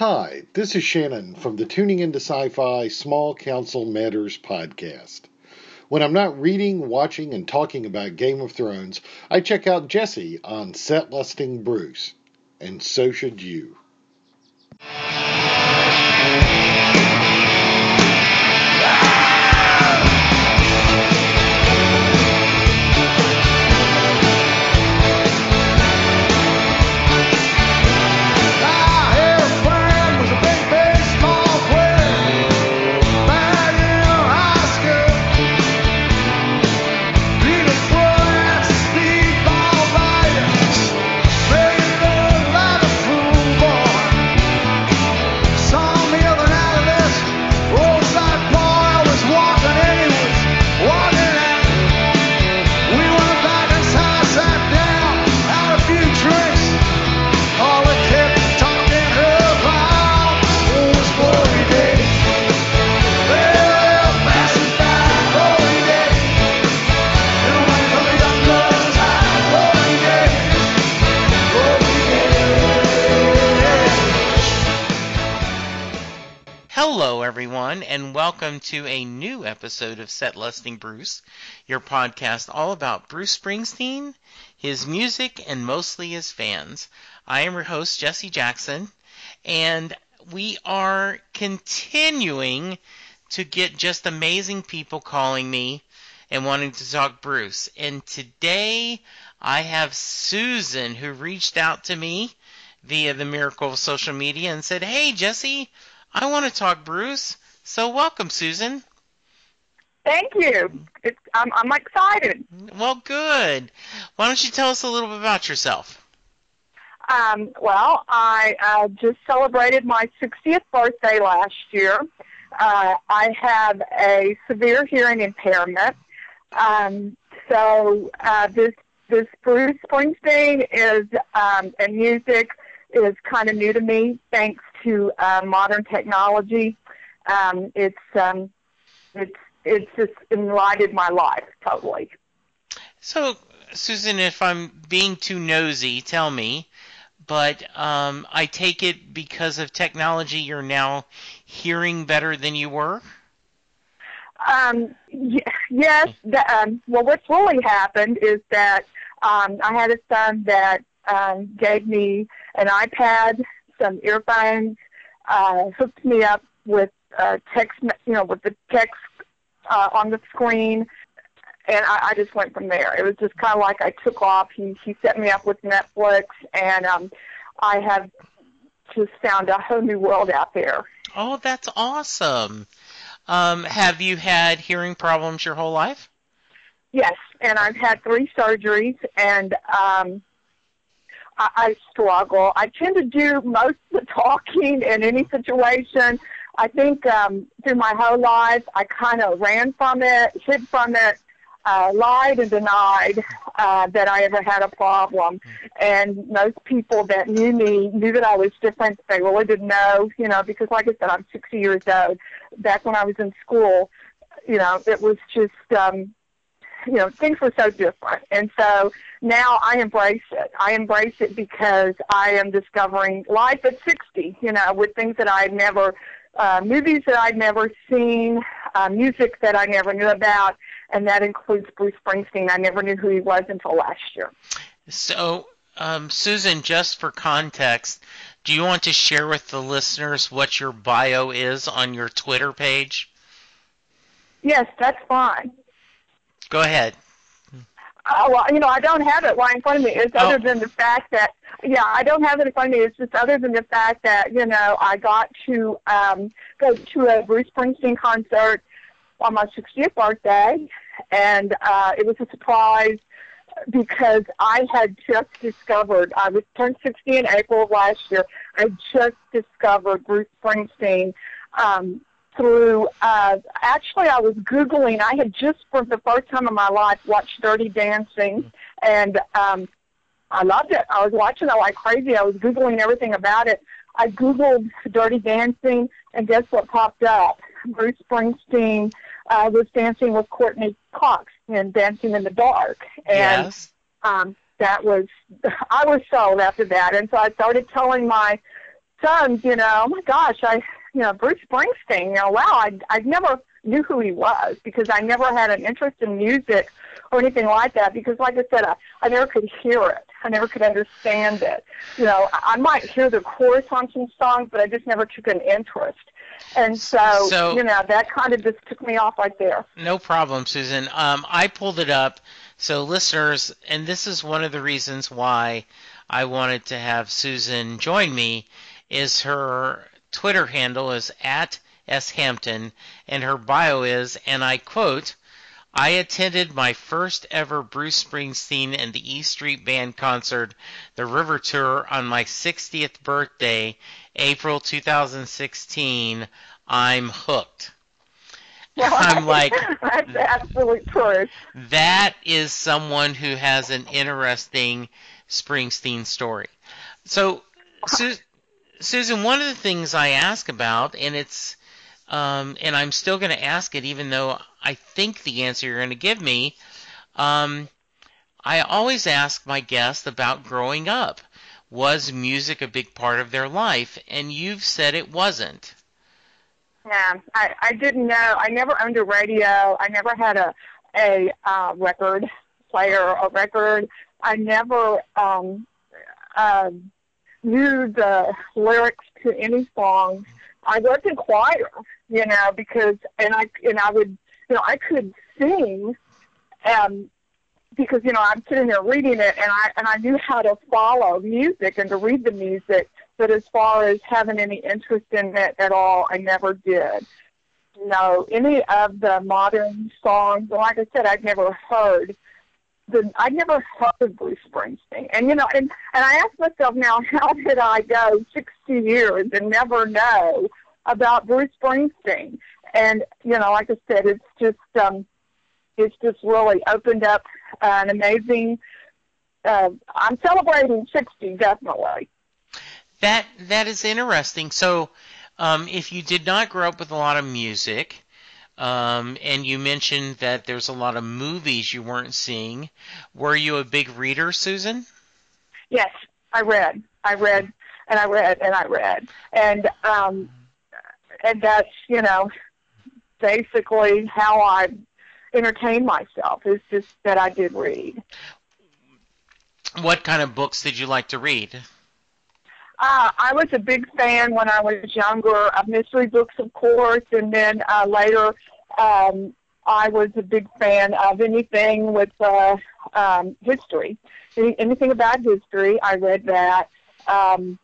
Hi, this is Shannon from the Tuning into Sci Fi Small Council Matters podcast. When I'm not reading, watching, and talking about Game of Thrones, I check out Jesse on Set Lusting Bruce. And so should you. Welcome to a new episode of Set Lusting Bruce, your podcast all about Bruce Springsteen, his music, and mostly his fans. I am your host, Jesse Jackson, and we are continuing to get just amazing people calling me and wanting to talk Bruce. And today I have Susan who reached out to me via the miracle of social media and said, Hey, Jesse, I want to talk Bruce. So welcome, Susan. Thank you. It's, I'm, I'm excited. Well, good. Why don't you tell us a little bit about yourself? Um, well, I uh, just celebrated my 60th birthday last year. Uh, I have a severe hearing impairment. Um, so uh, this this Bruce Springsteen is um, and music is kind of new to me, thanks to uh, modern technology um, it's um, it's it's just enlightened my life totally. So, Susan, if I'm being too nosy, tell me. But um, I take it because of technology, you're now hearing better than you were. Um, y- yes. The, um, well, what's really happened is that um, I had a son that um, gave me an iPad, some earphones, uh, hooked me up with uh, text, you know, with the text uh, on the screen, and I, I just went from there. It was just kind of like I took off. He he set me up with Netflix, and um, I have just found a whole new world out there. Oh, that's awesome. Um, have you had hearing problems your whole life? Yes, and I've had three surgeries, and um, I, I struggle. I tend to do most of the talking in any situation. I think um, through my whole life, I kind of ran from it, hid from it, uh, lied and denied uh, that I ever had a problem. And most people that knew me knew that I was different. They really didn't know, you know, because like I said, I'm 60 years old. Back when I was in school, you know, it was just, um, you know, things were so different. And so now I embrace it. I embrace it because I am discovering life at 60, you know, with things that I had never uh, movies that I'd never seen, uh, music that I never knew about, and that includes Bruce Springsteen. I never knew who he was until last year. So, um, Susan, just for context, do you want to share with the listeners what your bio is on your Twitter page? Yes, that's fine. Go ahead. Uh, well, you know, I don't have it right in front of me. It's oh. other than the fact that, yeah, I don't have it in front of me. It's just other than the fact that, you know, I got to um, go to a Bruce Springsteen concert on my 60th birthday, and uh, it was a surprise because I had just discovered, I was turned 60 in April of last year. I just discovered Bruce Springsteen um, through uh, actually I was googling. I had just for the first time in my life watched Dirty Dancing, and um, I loved it. I was watching it like crazy. I was googling everything about it. I googled Dirty Dancing, and guess what popped up? Bruce Springsteen uh, was dancing with Courteney Cox in Dancing in the Dark, and yes. um, that was I was sold after that. And so I started telling my sons, you know, oh my gosh, I, you know, Bruce Springsteen, you know, wow, I, I never knew who he was because I never had an interest in music or anything like that because, like I said, I, I never could hear it. I never could understand it. You know, I, I might hear the chorus on some songs, but I just never took an interest. And so, So- you know, that kind of just took me off right there. No problem, Susan. Um, I pulled it up. So, listeners, and this is one of the reasons why I wanted to have Susan join me, is her Twitter handle is at S. Hampton, and her bio is, and I quote, I attended my first ever Bruce Springsteen and the E Street Band concert, the River Tour, on my 60th birthday, April 2016. I'm hooked. I'm like, that's absolute truth. that is someone who has an interesting Springsteen story. So, Su- Susan, one of the things I ask about, and it's, um, and I'm still going to ask it, even though I think the answer you're going to give me. Um, I always ask my guests about growing up. Was music a big part of their life? And you've said it wasn't. Yeah, I, I didn't know. I never owned a radio. I never had a a uh, record player or a record. I never um, uh, knew the lyrics to any songs. I worked in choir, you know, because and I and I would, you know, I could sing, um, because you know I'm sitting there reading it, and I and I knew how to follow music and to read the music. But as far as having any interest in it at all, I never did. No, any of the modern songs, like I said, I'd never heard the I'd never heard of Bruce Springsteen. And you know, and and I ask myself now, how did I go sixty years and never know about Bruce Springsteen? And you know, like I said, it's just um it's just really opened up an amazing uh I'm celebrating sixty definitely. That that is interesting. So, um, if you did not grow up with a lot of music, um, and you mentioned that there's a lot of movies you weren't seeing, were you a big reader, Susan? Yes, I read. I read and I read and I read. And um and that's, you know, basically how I entertain myself is just that I did read. What kind of books did you like to read? Uh, I was a big fan when I was younger of mystery books, of course, and then uh, later um, I was a big fan of anything with uh, um, history. Any, anything about history, I read that. Um,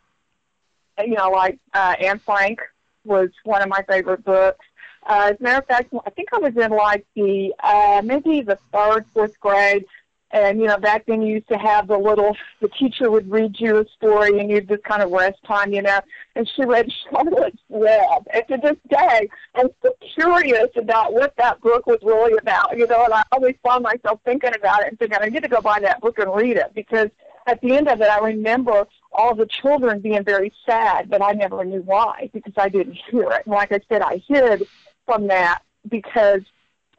you know, like uh, Anne Frank was one of my favorite books. Uh, as a matter of fact, I think I was in like the uh, maybe the third, fourth grade, and you know back then you used to have the little the teacher would read you a story and you'd just kind of rest time, you know. And she read Charlotte's Web, and to this day I'm so curious about what that book was really about, you know. And I always find myself thinking about it and thinking I need to go buy that book and read it because at the end of it I remember all the children being very sad, but I never knew why because I didn't hear it. And like I said, I hid from that because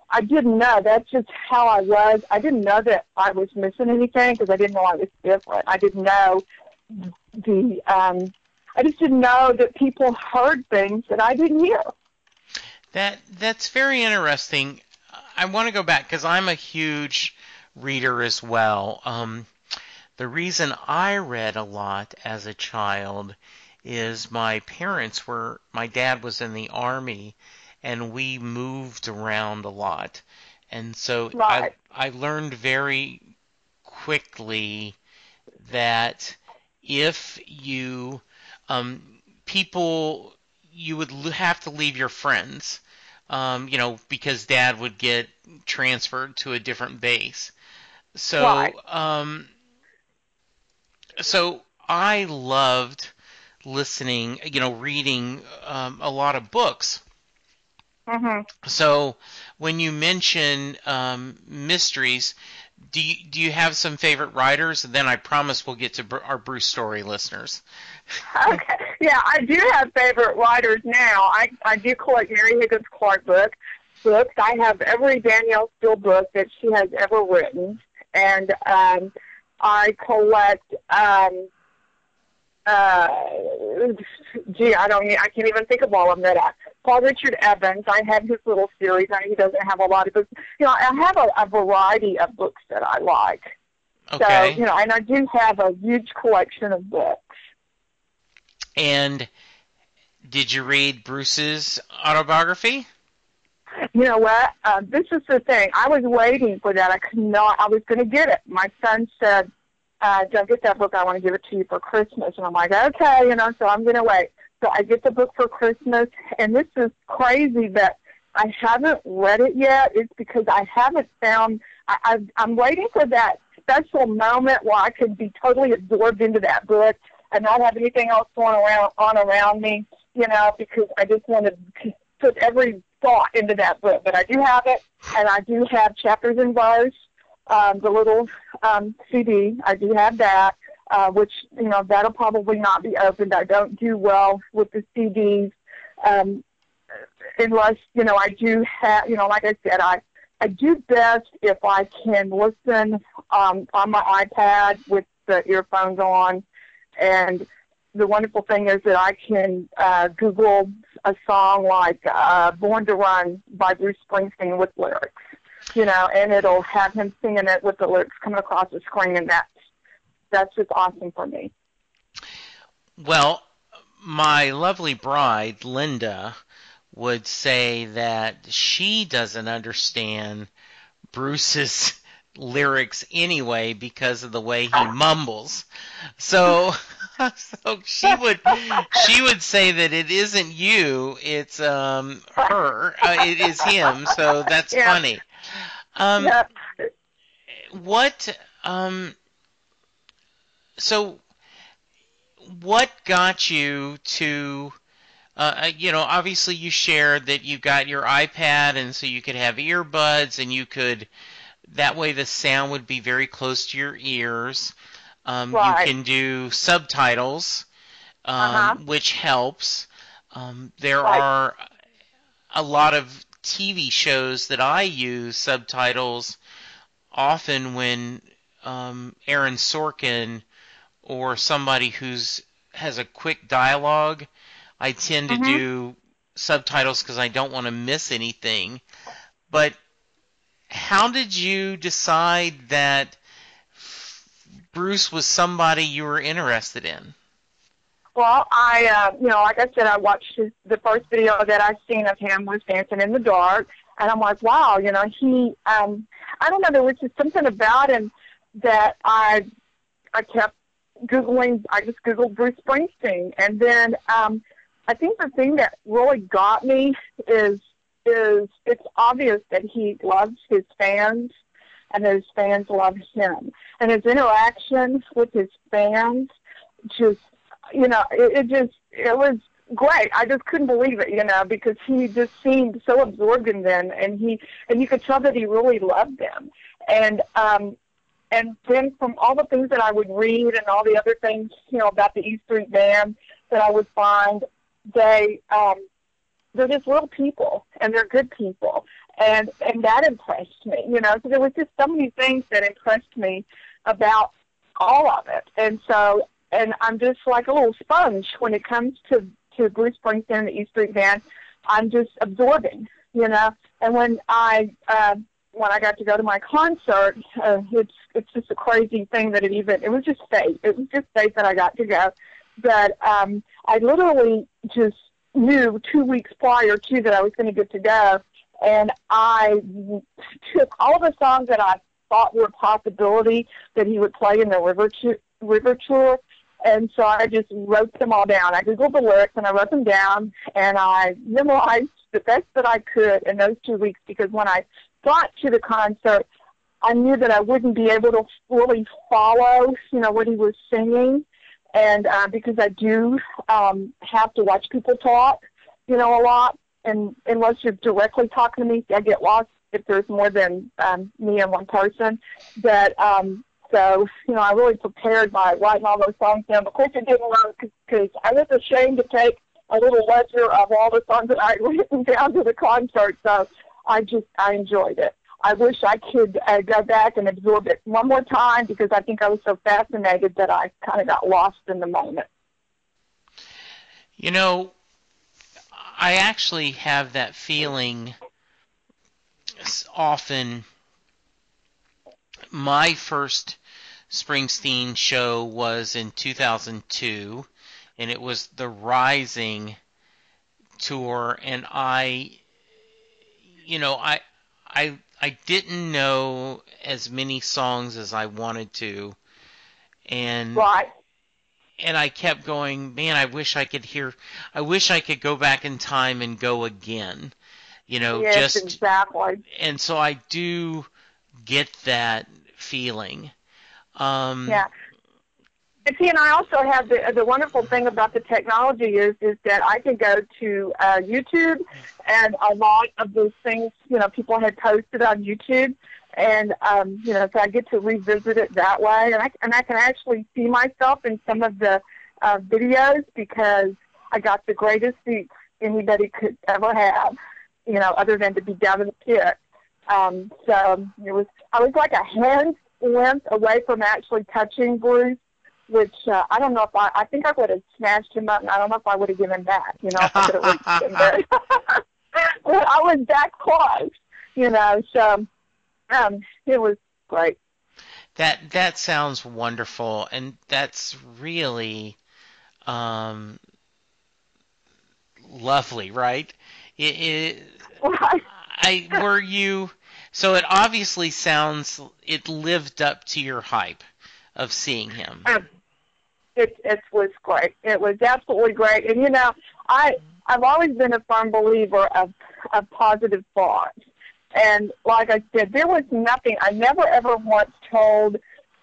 I didn't know. That's just how I was. I didn't know that I was missing anything because I didn't know I was different. I didn't know the. um I just didn't know that people heard things that I didn't hear. That that's very interesting. I want to go back because I'm a huge reader as well. Um, the reason I read a lot as a child is my parents were. My dad was in the army, and we moved around a lot, and so Right. I I learned very quickly that if you um, people you would have to leave your friends um, you know because dad would get transferred to a different base so Right. um, so I loved listening you know reading um, a lot of books hmm so when you mention um, mysteries, do you, do you have some favorite writers? And then I promise we'll get to Br- our Bruce story listeners. Okay. Yeah, I do have favorite writers now. I I do collect Mary Higgins Clark book books. I have every Danielle Steel book that she has ever written, and um, I collect um, uh, gee, I don't, I can't even think of all of them that I, Paul Richard Evans, I have his little series. I he doesn't have a lot of books. You know, I have a, a variety of books that I like. Okay. So, you know, and I do have a huge collection of books. And did you read Bruce's autobiography? You know what? Uh, this is the thing. I was waiting for that. I could not. I was going to get it. My son said, uh, "Don't get that book. I want to give it to you for Christmas." And I'm like, "Okay," you know. So I'm going to wait. So I get the book for Christmas, and this is crazy that I haven't read it yet. It's because I haven't found. I, I've, I'm waiting for that special moment where I could be totally absorbed into that book and not have anything else going around on around me. You know, because I just want to put every thought into that book. But I do have it, and I do have chapters and verse, um, the little um, CD. I do have that, uh, which you know that'll probably not be opened. I don't do well with the CDs, um, unless you know I do have. You know, like I said, I I do best if I can listen um, on my iPad with the earphones on, and the wonderful thing is that I can uh, Google a song like uh, "Born to Run" by Bruce Springsteen with lyrics, you know, and it'll have him singing it with the lyrics coming across the screen, and that's that's just awesome for me. Well, my lovely bride, Linda, would say that she doesn't understand Bruce's lyrics anyway because of the way he mumbles. So so she would she would say that it isn't you, it's um her, uh, it is him. So that's Yeah. funny. Um Yeah. what um so what got you to uh, uh, you know obviously you shared that you got your ipad and so you could have earbuds and you could that way the sound would be very close to your ears um, Right. you can do subtitles um, Uh-huh. which helps um, there Right. are a lot of tv shows that i use subtitles often when um, Aaron Sorkin or somebody who's has a quick dialogue, I tend to Mhm. do subtitles because I don't want to miss anything. But how did you decide that Bruce was somebody you were interested in? Well, I, uh, you know, like I said, I watched his, the first video that I seen of him was Dancing in the Dark, and I'm like, wow, you know, he, um, I don't know, there was just something about him that I, I kept googling. I just googled Bruce Springsteen, and then um, I think the thing that really got me is is it's obvious that he loves his fans, and his fans love him, and his interaction with his fans just you know, it, it just it was great. I just couldn't believe it, you know, because he just seemed so absorbed in them, and he and you could tell that he really loved them. And um, and then from all the things that I would read and all the other things, you know, about the E Street Band that I would find, they um, they're just real people, and they're good people, and and that impressed me, you know. So there was just so many things that impressed me about all of it, and so and I'm just like a little sponge when it comes to to Bruce Springsteen and the E Street Band. I'm just absorbing, you know. And when I uh, when I got to go to my concert, uh, it's it's just a crazy thing that it even it was just fate. It was just fate that I got to go. But um, I literally just knew two weeks prior to that I was going to get to go, and I took all the songs that I thought were a possibility that he would play in the river tour, river tour and so I just wrote them all down. I googled the lyrics and I wrote them down, and I memorized the best that I could in those two weeks. Because when I got to the concert, I knew that I wouldn't be able to fully follow, you know, what he was singing, and uh, because I do um, have to watch people talk, you know, a lot, and unless you're directly talking to me, I get lost if there's more than um, me and one person. But um, so, you know, I really prepared by writing all those songs down. Of course, it didn't work because I was ashamed to take a little ledger of all the songs that I had written down to the concert. So I just, I enjoyed it. I wish I could uh, go back and absorb it one more time because I think I was so fascinated that I kind of got lost in the moment. You know, I actually have that feeling often. My first Springsteen show was in 2002, and it was the Rising tour, and I, you know, I, I, I didn't know as many songs as I wanted to, and Right. And I kept going, man, I wish I could hear, I wish I could go back in time and go again, you know, yes, just, exactly. and so I do get that feeling. Um, Yeah. And see, and I also have the the wonderful thing about the technology is is that I can go to uh, YouTube, and a lot of those things, you know, people had posted on YouTube, and um, you know, so I get to revisit it that way, and I and I can actually see myself in some of the uh, videos because I got the greatest seats anybody could ever have, you know, other than to be down in the pit. Um, so it was I was like a hand's length away from actually touching Bruce which uh, I don't know if I, I think I would have snatched him up, and I don't know if I would have given back, you know, if I could have him well, I was that close, you know, so um, it was great. That that sounds wonderful, and that's really um, lovely, right? It, it, Right. I were you so it obviously sounds it lived up to your hype of seeing him. Um, it it was great. It was absolutely great. And you know, I I've always been a firm believer of of positive thoughts. And like I said, there was nothing. I never ever once told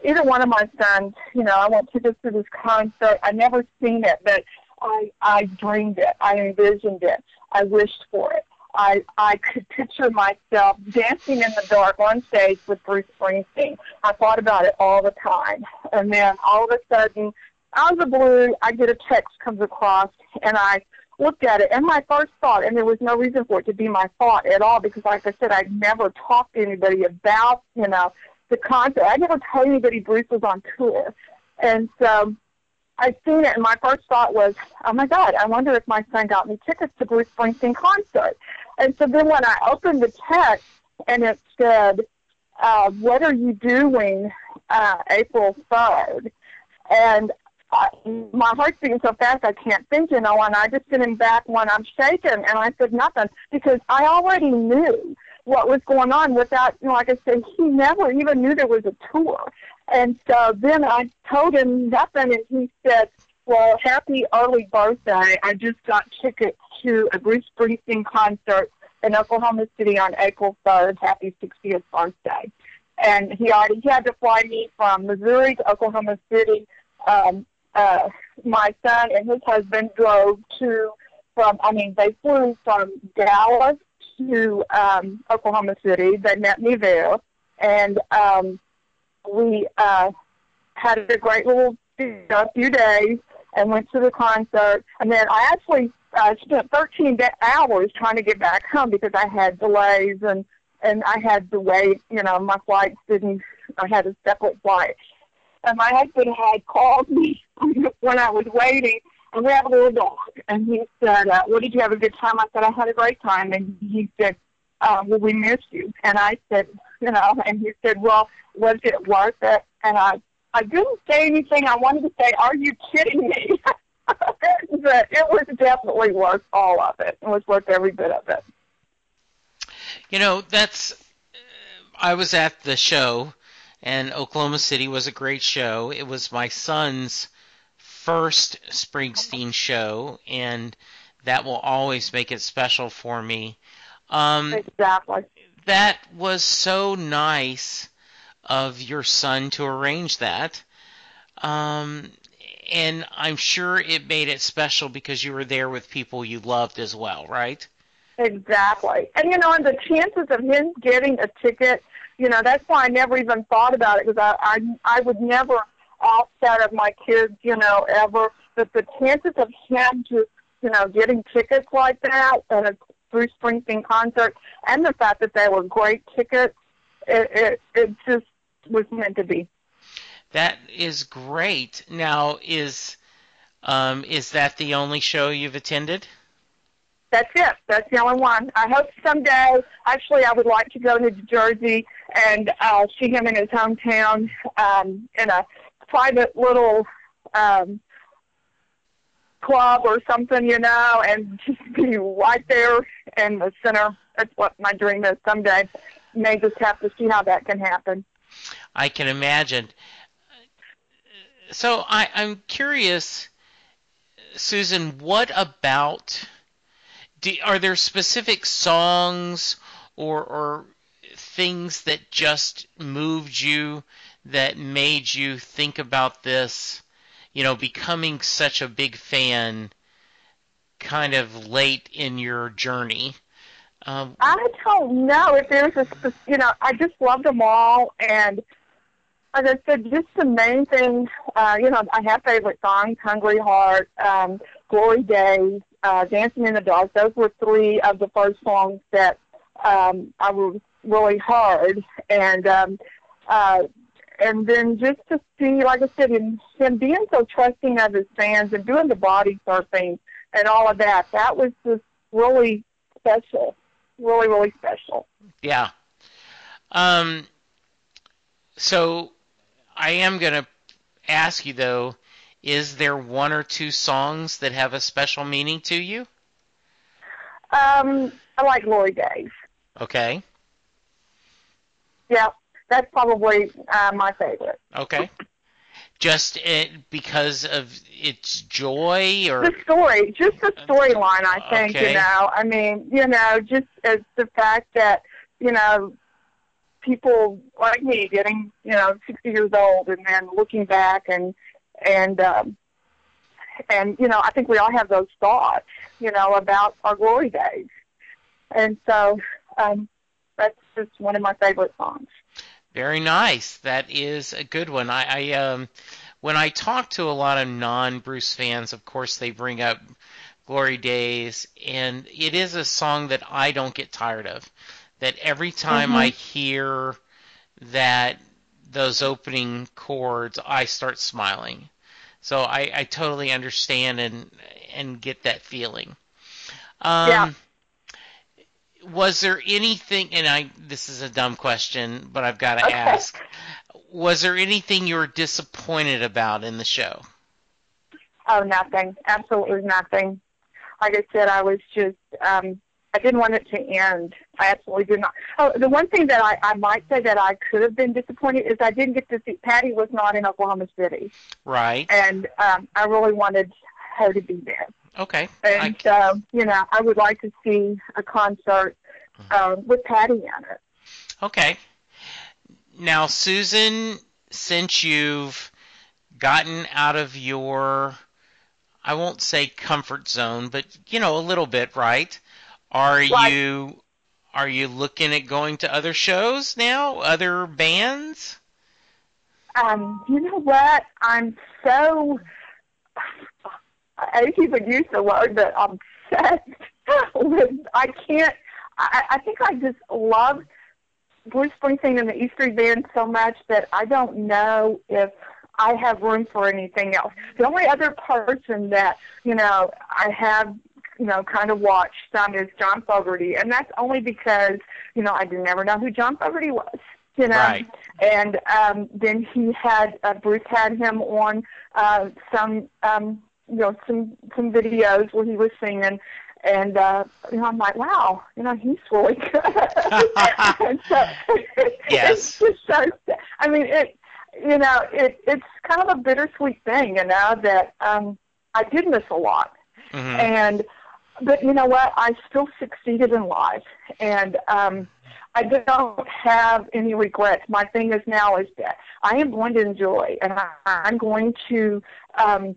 either one of my sons, you know, I want tickets to this concert. I never seen it, but I I dreamed it. I envisioned it. I wished for it. I I could picture myself dancing in the dark on stage with Bruce Springsteen. I thought about it all the time, and then all of a sudden, out of the blue, I get a text comes across, and I looked at it, and my first thought, and there was no reason for it to be my thought at all, because like I said, I'd never talked to anybody about you know the concert. I never told anybody Bruce was on tour, and so I seen it, and my first thought was, "Oh my God! I wonder if my son got me tickets to Bruce Springsteen concert." And so then when I opened the text, and it said, uh, "What are you doing uh, April 3rd? And My heart's beating so fast I can't think, you know. And I just him back when I'm shaking, and I said nothing because I already knew what was going on without, you know, like I said, he never even knew there was a tour. And so then I told him nothing, and he said, "Well, happy early birthday! I just got tickets to a Bruce Springsteen concert in Oklahoma City on April 3rd. Happy 60th birthday!" And he already he had to fly me from Missouri to Oklahoma City. Um, uh, my son and his husband drove to from. I mean, they flew from Dallas to um, Oklahoma City. They met me there, and um, we uh, had a great little a few days and went to the concert. And then I actually uh, spent 13 da- hours trying to get back home because I had delays and and I had to wait. You know, my flights didn't. I had a separate flight. And my husband had called me when I was waiting, and we have a little dog. And he said, uh, "What did you have a good time?" I said, "I had a great time." And he said, uh, "Well, we missed you." And I said, "You know," and he said, "Well, was it worth it?" And I I didn't say anything. I wanted to say, "Are you kidding me?" but it was definitely worth all of it. It was worth every bit of it. You know, that's. I was at the show, and Oklahoma City was a great show. It was my son's first Springsteen show, and that will always make it special for me. Um, Exactly. that was so nice of your son to arrange that. Um, and I'm sure it made it special because you were there with people you loved as well, right? Exactly. And you know, and the chances of him getting a ticket, you know, that's why I never even thought about it because I, I I would never offset of my kids, you know, ever. But the chances of him to, you know, getting tickets like that at a Bruce Springsteen concert, and the fact that they were great tickets, it it, it just was meant to be. That is great. Now, is Um, is that the only show you've attended? That's it. That's the only one. I hope someday. Actually, I would like to go to New Jersey and uh, see him in his hometown um, in a private little um, club or something, you know, and just be right there in the center. That's what my dream is someday. May just have to see how that can happen. I can imagine. So I, I'm curious, Susan, what about? Do, are there specific songs or, or things that just moved you that made you think about this? You know, becoming such a big fan, kind of late in your journey. Um, I don't know if there's a, you know, I just love them all, and as I said, just the main thing, uh, you know, I have favorite songs: "Hungry Heart," um, "Glory Days," uh, "Dancing in the Dark." Those were three of the first songs that um, I was really hard, and um, uh, and then just to see, like I said, him, him being so trusting of his fans and doing the body surfing and all of that, that was just really special really, really special. Yeah. Um, so I am going to ask you, though, is there one or two songs that have a special meaning to you? Um, I like Glory Days. Okay. Yeah, that's probably uh, my favorite. Okay. Just it, because of its joy, or The story, just the storyline, I think, Okay. you know. I mean, you know, just as the fact that, you know, people like me getting, you know, 60 years old and then looking back and, and, um, and, you know, I think we all have those thoughts, you know, about our glory days. And so, um, that's just one of my favorite songs. Very nice. That is a good one. I, I um, when I talk to a lot of non-Bruce fans, of course they bring up Glory Days, and it is a song that I don't get tired of. That every time Mhm. I hear that those opening chords, I start smiling. So I, I totally understand and and get that feeling. Um, Yeah. Was there anything? And I this is a dumb question, but I've got to Okay. ask. Was there anything you were disappointed about in the show? Oh, nothing. Absolutely nothing. Like I said, I was just, um, I didn't want it to end. I absolutely did not. Oh, the one thing that I, I might say that I could have been disappointed is I didn't get to see, Patty was not in Oklahoma City. Right. And um, I really wanted her to be there. Okay. I- And, um, you know, I would like to see a concert um, with Patty in it. Okay. Now, Susan, since you've gotten out of your, I won't say comfort zone, but you know, a little bit, right? Are Right. you are you looking at going to other shows now? Other bands? Um, you know what? I'm so To even use the word, but I'm obsessed with. I can't. I, I think I just love Bruce Springsteen and the E Street Band so much that I don't know if I have room for anything else. The only other person that you know I have you know kind of watched some is John Fogerty, and that's only because you know I did never know who John Fogerty was. You know, Right. and um, then he had uh, Bruce had him on uh, some um, you know some some videos where he was singing, and uh, you know I'm like, wow, you know he's really good. and so, Yes. it's just so. I mean, it you know it it's kind of a bittersweet thing, you know that um, I did miss a lot, Mhm. and but you know what? I still succeeded in life, and um, I don't have any regrets. My thing is now is that I am going to enjoy, and I, I'm going to um,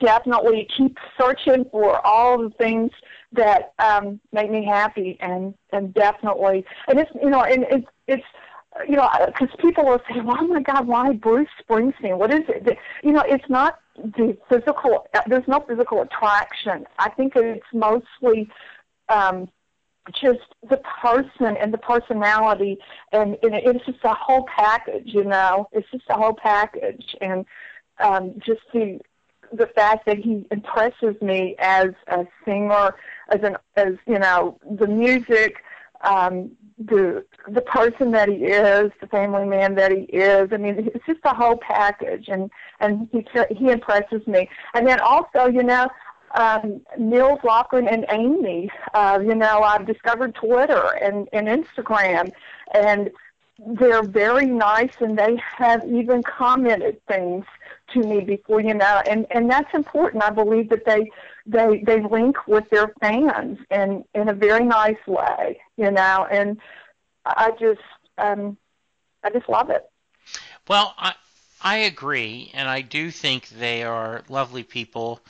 definitely keep searching for all the things that um, make me happy, and and definitely, and it's you know, and it's it's you know, because people will say, "Well, oh my God, why Bruce Springsteen? What is it?" You know, it's not the physical. uh, There's no physical attraction. I think it's mostly um, just the person and the personality, and, and it's just a whole package. You know, it's just a whole package, and um, just the the fact that he impresses me as a singer, as an as you know the music, um, the the person that he is, the family man that he is. I mean, it's just the whole package, and and he he impresses me. And then also, you know, um, Nils Lofgren and Amy. Uh, you know, I've discovered Twitter and and Instagram, and they're very nice, and they have even commented things to me before you know, and and that's important. I believe that they they they link with their fans in in a very nice way, you know, and I just um I just love it. Well, I I agree, and I do think they are lovely people.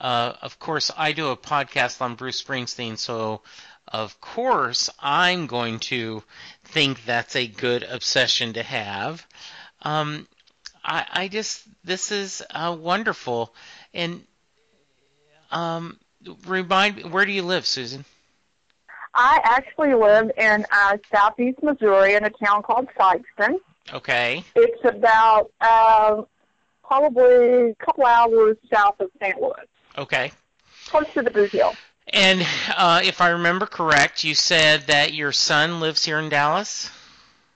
Uh, of course, I do a podcast on Bruce Springsteen, so of course I'm going to think that's a good obsession to have. Um, I, I just this is uh, wonderful, and um, remind me, where do you live, Susan? I actually live in uh, southeast Missouri in a town called Sikeston. Okay. It's about uh, probably a couple hours south of St. Louis. Okay. Close to the Bootheel. And uh, if I remember correct, you said that your son lives here in Dallas.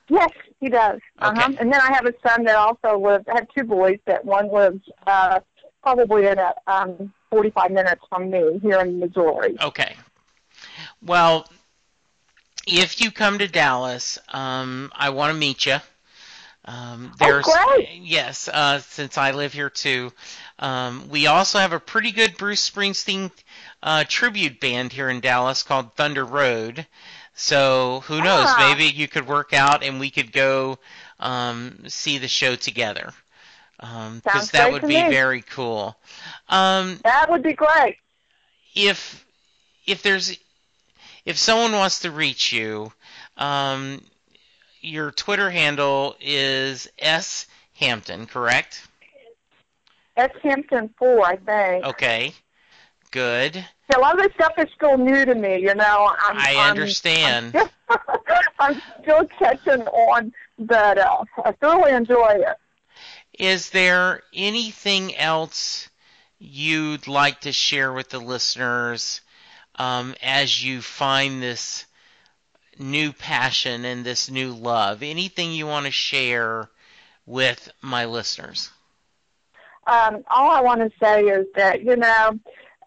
Yes, he does. Okay. Uh-huh. And then I have a son that also lives. I have two boys that one lives uh, probably in a, um, 45 minutes from me here in Missouri. Okay. Well, if you come to Dallas, um, I want to meet you. Um, there's Oh, great. yes, uh, since I live here too. Um, we also have a pretty good Bruce Springsteen uh, tribute band here in Dallas called Thunder Road. So who knows? Ah. Maybe you could work out and we could go um, see the show together. Because Sounds that would be me. very cool. Um, That would be great. if if there's if someone wants to reach you, um, your Twitter handle is s Hampton, correct? That's Hampton 4, I think. Okay, good. A lot of this stuff is still new to me, you know. I'm, I I'm- understand. I'm still catching on, but uh, I thoroughly enjoy it. Is there anything else you'd like to share with the listeners um, as you find this new passion and this new love? Anything you want to share with my listeners? um, all I want to say is that you know,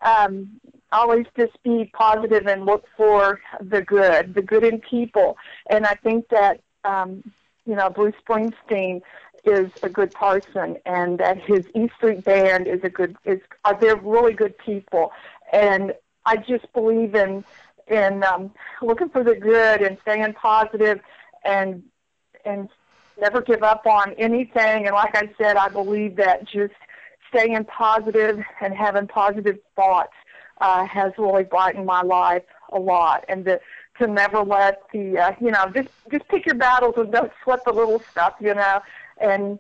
um, always just be positive and look for the good, the good in people. And I think that um, you know Bruce Springsteen is a good person, and that his E Street Band is a good is are they're really good people. And I just believe in in um, looking for the good and staying positive and and never give up on anything. And like I said, I believe that just staying positive and having positive thoughts uh, has really brightened my life a lot. And to, to never let the, uh, you know, just, just pick your battles and don't sweat the little stuff, you know, and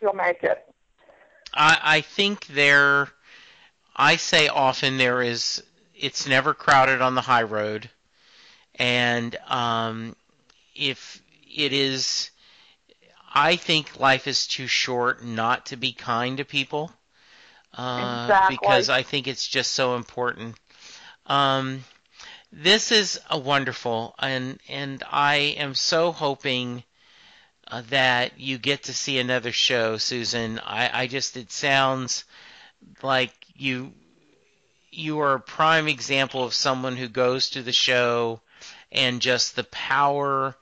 you'll make it. I, I think there, I say often there is, it's never crowded on the high road. And um, if it is, I think life is too short not to be kind to people. Uh, Exactly. Because I think it's just so important. Um, this is a wonderful, and and I am so hoping uh, that you get to see another show, Susan. I, I just it sounds like you you are a prime example of someone who goes to the show and just the power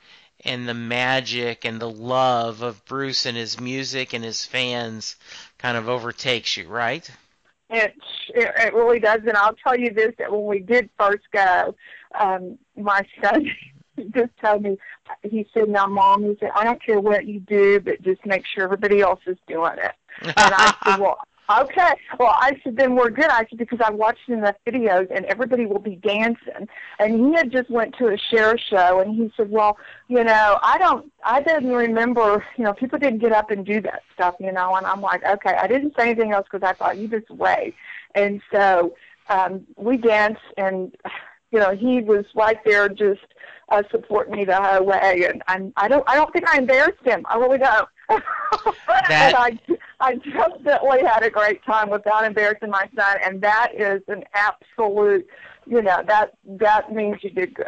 and the magic and the love of Bruce and his music and his fans kind of overtakes you, right? It, it it really does, and I'll tell you this: that when we did first go, um, my son just told me, he said, "Now, mom, he said, I don't care what you do, but just make sure everybody else is doing it." And I said, "Well, okay." Well, I said, "Then we're good." I said because I watched the videos, and everybody will be dancing. And he had just went to a Cher show, and he said, "Well, you know, I don't, I didn't remember, you know, people didn't get up and do that stuff, you know." And I'm like, "Okay." I didn't say anything else because I thought you just wait. And so um, we danced, and you know, he was right there, just uh, supporting me the whole way. And I'm, I don't, I don't think I embarrassed him. I really don't. That- and I, I definitely had a great time without embarrassing my son, and that is an absolute, you know, that that means you did good.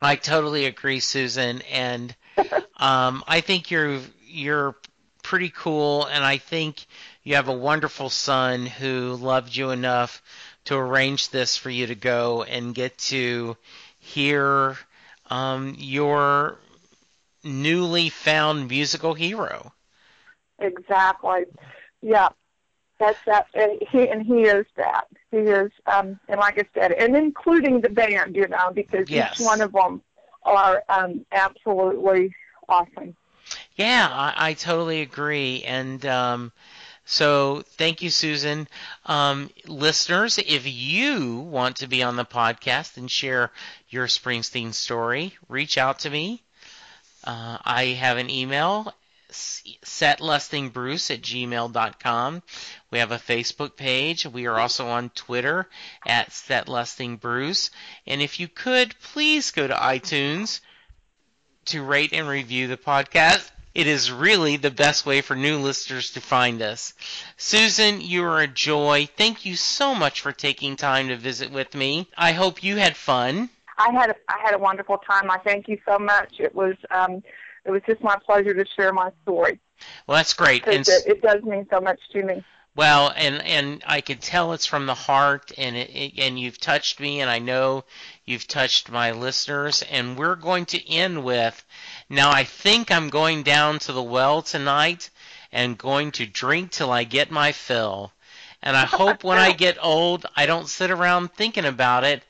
I totally agree, Susan, and um, I think you're you're pretty cool, and I think you have a wonderful son who loved you enough to arrange this for you to go and get to hear um, your newly found musical hero. Exactly. Yeah. That's that. And he and he is that. He is, um, and like I said, and including the band, you know, because Yes. each one of them are um, absolutely awesome. Yeah, I, I totally agree. And um, so thank you, Susan. Um, listeners, if you want to be on the podcast and share your Springsteen story, reach out to me. Uh, I have an email, setlustingbruce at gmail.com. We have a Facebook page. We are also on Twitter at setlustingbruce. And if you could, please go to iTunes to rate and review the podcast. It is really the best way for new listeners to find us. Susan, you are a joy. Thank you so much for taking time to visit with me. I hope you had fun. I had a, I had a wonderful time. I thank you so much. It was um, it was just my pleasure to share my story Well, that's great. And it, it does mean so much to me. Well, and and I could tell it's from the heart, and it, it, and you've touched me, and I know you've touched my listeners, and we're going to end with. Now I think I'm going down to the well tonight, and going to drink till I get my fill, and I hope when I get old I don't sit around thinking about it,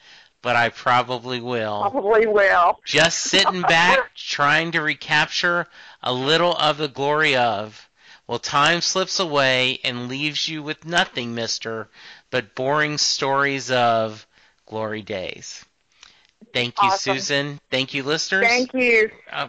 but I probably will. Probably will. Just sitting back, trying to recapture a little of the glory of. Well, time slips away and leaves you with nothing, mister, but boring stories of glory days. Thank you, Awesome. Susan. Thank you, listeners. Thank you. Uh,